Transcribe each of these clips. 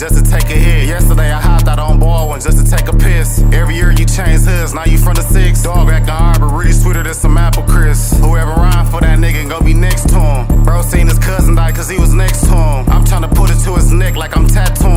just to take a hit. Yesterday I hopped out on Baldwin just to take a piss. Every year you change hoods, now you from the six. Dog acting really sweeter than some apple crisp. Whoever rhyme for that nigga, go be next to him. Bro seen his cousin die cause he was next to him. I'm trying to put it to his neck like I'm tattooing.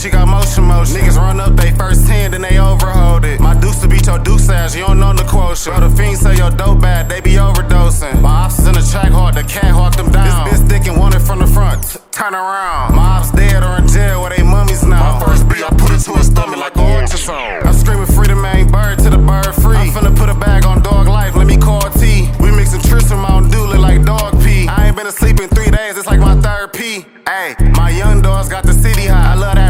she got motion motion. Niggas run up they first 10, then they overhold it. My deuce to beat your deuce ass, you don't know the quotient. Bro, the fiends say your dope bad, they be overdosing. My ops is in the track hard, the cat hawk them down. This bitch thinking want it from the front, T turn around. My ops dead or in jail where they mummies now. My first beat, I put it to his stomach like an song. I'm screaming freedom ain't bird to the bird free. I'm finna put a bag on dog life, let me call T. We mixing tricks from Mountain like dog pee. I ain't been asleep in three days, it's like my third P. Hey, my young dogs got the city high. I love that